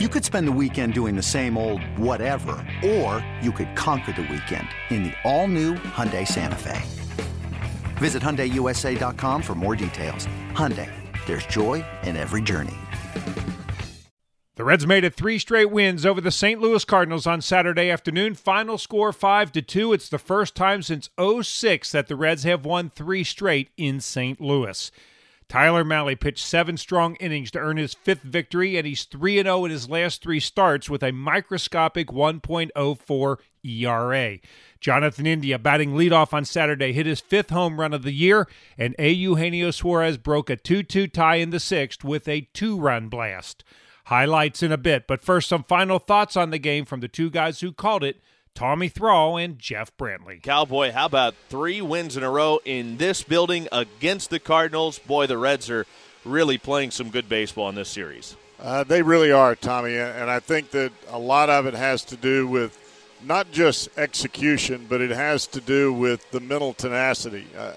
You could spend the weekend doing the same old whatever, or you could conquer the weekend in the all-new Hyundai Santa Fe. Visit HyundaiUSA.com for more details. Hyundai, there's joy in every journey. The Reds made it three straight wins over the St. Louis Cardinals on Saturday afternoon. Final score 5 to 2. It's the first time since 06 that the Reds have won three straight in St. Louis. Tyler Mahle pitched seven strong innings to earn his fifth victory, and he's 3 0 in his last three starts with a microscopic 1.04 ERA. Jonathan India, batting leadoff on Saturday, hit his fifth home run of the year, and A. Eugenio Suarez broke a 2 2 tie in the sixth with a two run blast. Highlights in a bit, but first, some final thoughts on the game from the two guys who called it Tommy Thrall and Jeff Brantley. Cowboy, how about three wins in a row in this building against the Cardinals? Boy, the Reds are really playing some good baseball in this series. Uh, they really are, Tommy, and I think that a lot of it has to do with not just execution, but it has to do with the mental tenacity. Uh,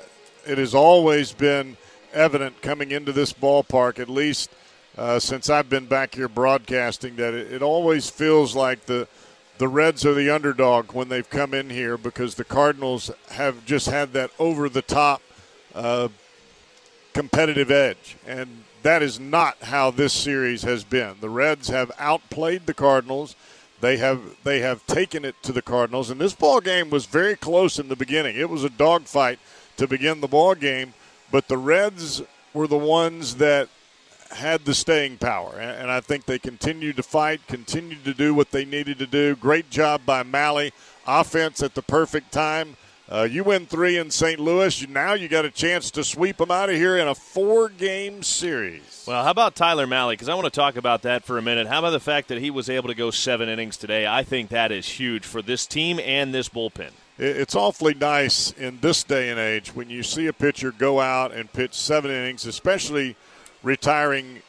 it has always been evident coming into this ballpark, at least uh, since I've been back here broadcasting, that it, it always feels like the – the Reds are the underdog when they've come in here because the Cardinals have just had that over the top uh, competitive edge. And that is not how this series has been. The Reds have outplayed the Cardinals. They have they have taken it to the Cardinals, and this ball game was very close in the beginning. It was a dogfight to begin the ball game, but the Reds were the ones that had the staying power, and I think they continued to fight, continued to do what they needed to do. Great job by Mahle, offense at the perfect time. Uh, you win three in St. Louis. Now you got a chance to sweep them out of here in a four-game series. Well, how about Tyler Mahle? Because I want to talk about that for a minute. How about the fact that he was able to go seven innings today? I think that is huge for this team and this bullpen. It's awfully nice in this day and age when you see a pitcher go out and pitch seven innings, especially – retiring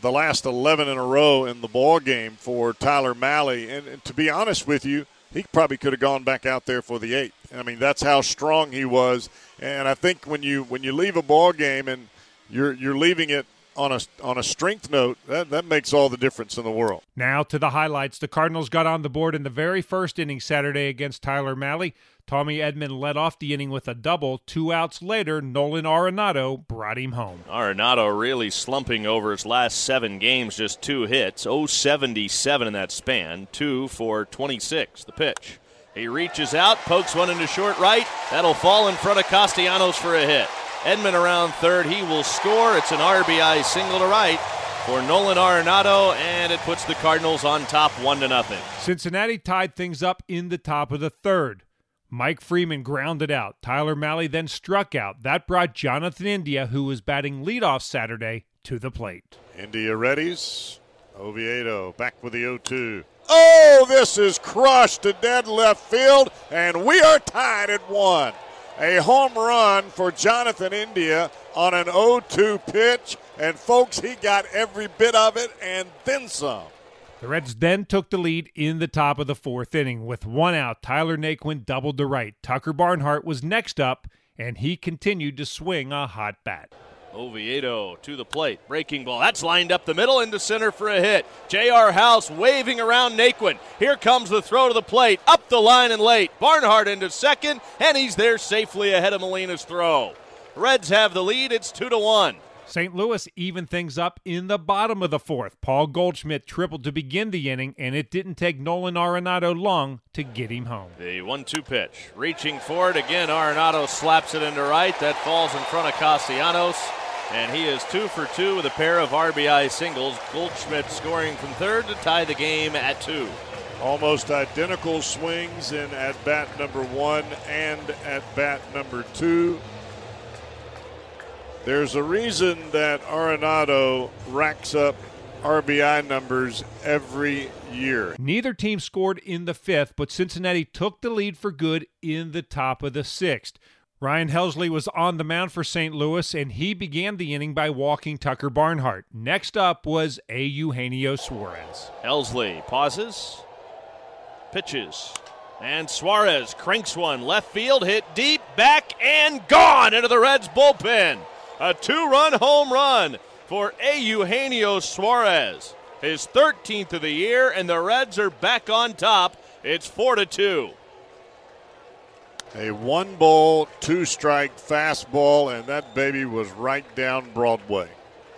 the last 11 in a row in the ball game for Tyler Mahle. And, and, to be honest with you, he probably could have gone back out there for the eighth. I mean, that's how strong he was. And I think when you when you leave a ball game and you're you're leaving it on a on a strength note, that, that makes all the difference in the world. Now to the highlights. The Cardinals got on the board in the very first inning Saturday against Tyler Mahle. Tommy Edman led off the inning with a double. Two outs later, Nolan Arenado brought him home. Arenado really slumping over his last seven games, just two hits. 077 in that span, two for 26. The pitch. He reaches out, pokes one into short right. That'll fall in front of Castellanos for a hit. Edman around third. He will score. It's an RBI single to right for Nolan Arenado, and it puts the Cardinals on top one to nothing. Cincinnati tied things up in the top of the third. Mike Freeman grounded out. Tyler Mahle then struck out. That brought Jonathan India, who was batting leadoff Saturday, to the plate. India readies. Oviedo back with the 0 2. Oh, this is crushed to dead left field, and we are tied at one. A home run for Jonathan India on an 0 2 pitch. And, folks, he got every bit of it and then some. The Reds then took the lead in the top of the fourth inning. With one out, Tyler Naquin doubled to right. Tucker Barnhart was next up, and he continued to swing a hot bat. Oviedo to the plate. Breaking ball. That's lined up the middle into center for a hit. J.R. House waving around Naquin. Here comes the throw to the plate. Up the line and late. Barnhart into second, and he's there safely ahead of Molina's throw. Reds have the lead. It's 2 to 1. St. Louis even things up in the bottom of the fourth. Paul Goldschmidt tripled to begin the inning, and it didn't take Nolan Arenado long to get him home. The 1 2 pitch. Reaching for it again. Arenado slaps it into right. That falls in front of Castellanos. And he is two for two with a pair of RBI singles. Goldschmidt scoring from third to tie the game at two. Almost identical swings in at bat number one and at bat number two. There's a reason that Arenado racks up RBI numbers every year. Neither team scored in the fifth, but Cincinnati took the lead for good in the top of the sixth. Ryan Helsley was on the mound for St. Louis, and he began the inning by walking Tucker Barnhart. Next up was A. Eugenio Suarez. Helsley pauses, pitches, and Suarez cranks one left field, hit deep, back, and gone into the Reds bullpen. A two run home run for A. Eugenio Suarez. his 13th of the year, and the Reds are back on top. It's 4 to 2. A one ball, two strike fastball, and that baby was right down Broadway.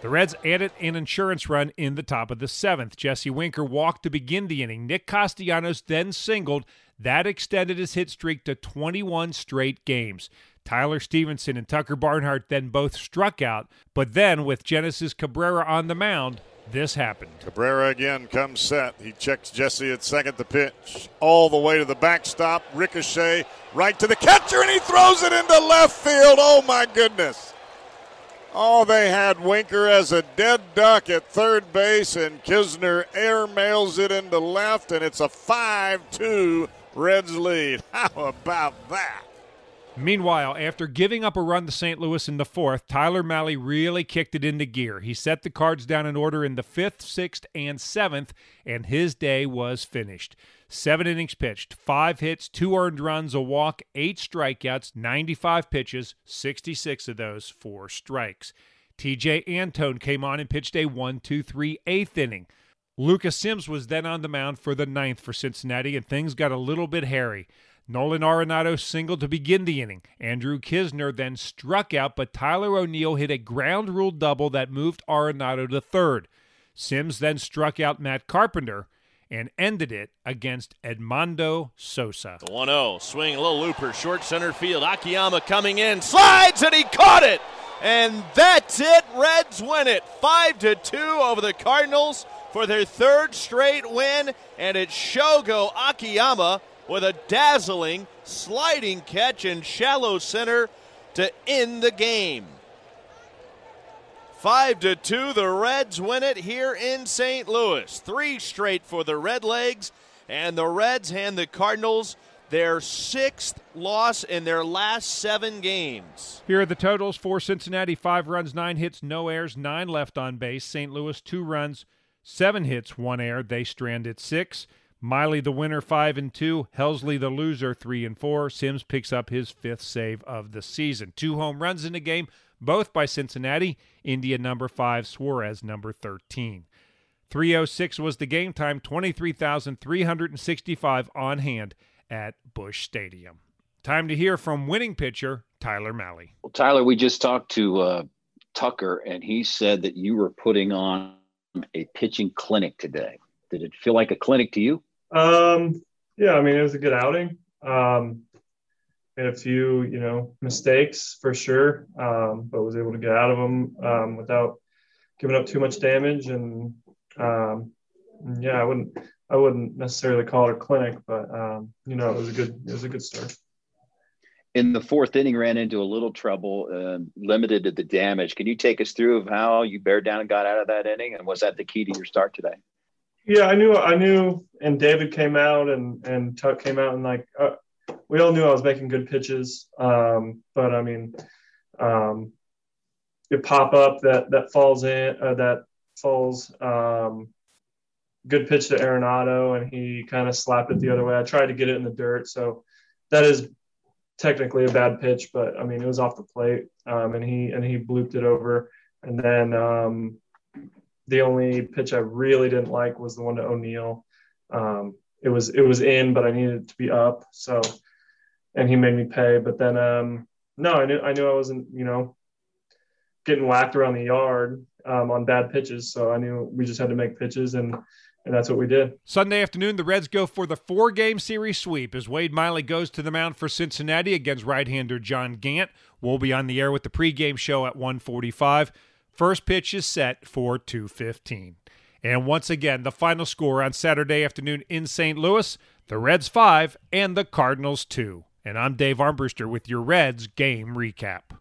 The Reds added an insurance run in the top of the seventh. Jesse Winker walked to begin the inning. Nick Castellanos then singled. That extended his hit streak to 21 straight games. Tyler Stephenson and Tucker Barnhart then both struck out, but then with Genesis Cabrera on the mound, this happened. Cabrera again comes set. He checks Jesse at second the pitch. All the way to the backstop. Ricochet right to the catcher, and he throws it into left field. Oh, my goodness. Oh, they had Winker as a dead duck at third base, and Knizner air mails it into left, and it's a 5 2 Reds lead. How about that? Meanwhile, after giving up a run to St. Louis in the fourth, Tyler Mahle really kicked it into gear. He set the cards down in order in the fifth, sixth, and seventh, and his day was finished. Seven innings pitched, five hits, two earned runs, a walk, eight strikeouts, 95 pitches, 66 of those for strikes. Tejay Antone came on and pitched a 1 2 3 eighth inning. Lucas Sims was then on the mound for the ninth for Cincinnati, and things got a little bit hairy. Nolan Arenado singled to begin the inning. Andrew Knizner then struck out, but Tyler O'Neill hit a ground rule double that moved Arenado to third. Sims then struck out Matt Carpenter and ended it against Edmundo Sosa. The 1 0. Swing, a little looper, short center field. Akiyama coming in, slides, and he caught it. And that's it. Reds win it 5 to 2 over the Cardinals for their third straight win. And it's Shogo Akiyama with a dazzling sliding catch in shallow center to end the game. 5 to 2 the Reds win it here in St. Louis. 3 straight for the Redlegs and the Reds hand the Cardinals their sixth loss in their last seven games. Here are the totals for Cincinnati five runs, nine hits, no errors, nine left on base. St. Louis, two runs, seven hits, one error. They stranded six. Mahle the winner five and two. Helsley the loser three and four. Sims picks up his fifth save of the season. Two home runs in the game, both by Cincinnati. India number five, Suarez number thirteen. 306 was the game time, 23,365 on hand at Busch Stadium. Time to hear from winning pitcher Tyler Mahle. Well, Tyler, we just talked to uh, Tucker, and he said that you were putting on a pitching clinic today. Did it feel like a clinic to you? Um, yeah, I mean, it was a good outing. Um, made a few, you know, mistakes for sure, um, but was able to get out of them um, without giving up too much damage. And um, yeah, I wouldn't, I wouldn't necessarily call it a clinic, but um, you know, it was a good, it was a good start. In the fourth inning, ran into a little trouble, uh, limited to the damage. Can you take us through of how you bared down and got out of that inning, and was that the key to your start today? Yeah, I knew, I knew, and David came out and and Tuck came out and like uh, we all knew I was making good pitches, um, but I mean, um, you pop up that that falls in uh, that falls um, good pitch to Arenado, and he kind of slapped it the other way. I tried to get it in the dirt, so that is technically a bad pitch, but I mean it was off the plate, um, and he and he blooped it over, and then um, the only pitch I really didn't like was the one to O'Neill. Um, it was it was in, but I needed it to be up. So, and he made me pay. But then, um, no, I knew I knew I wasn't you know getting whacked around the yard um, on bad pitches. So I knew we just had to make pitches and. And that's what we did. Sunday afternoon, the Reds go for the four game series sweep as Wade Miley goes to the mound for Cincinnati against right hander John Gant. We'll be on the air with the pregame show at 145. First pitch is set for 215. And once again, the final score on Saturday afternoon in St. Louis, the Reds 5 and the Cardinals 2. And I'm Dave Armbruster with your Reds game recap.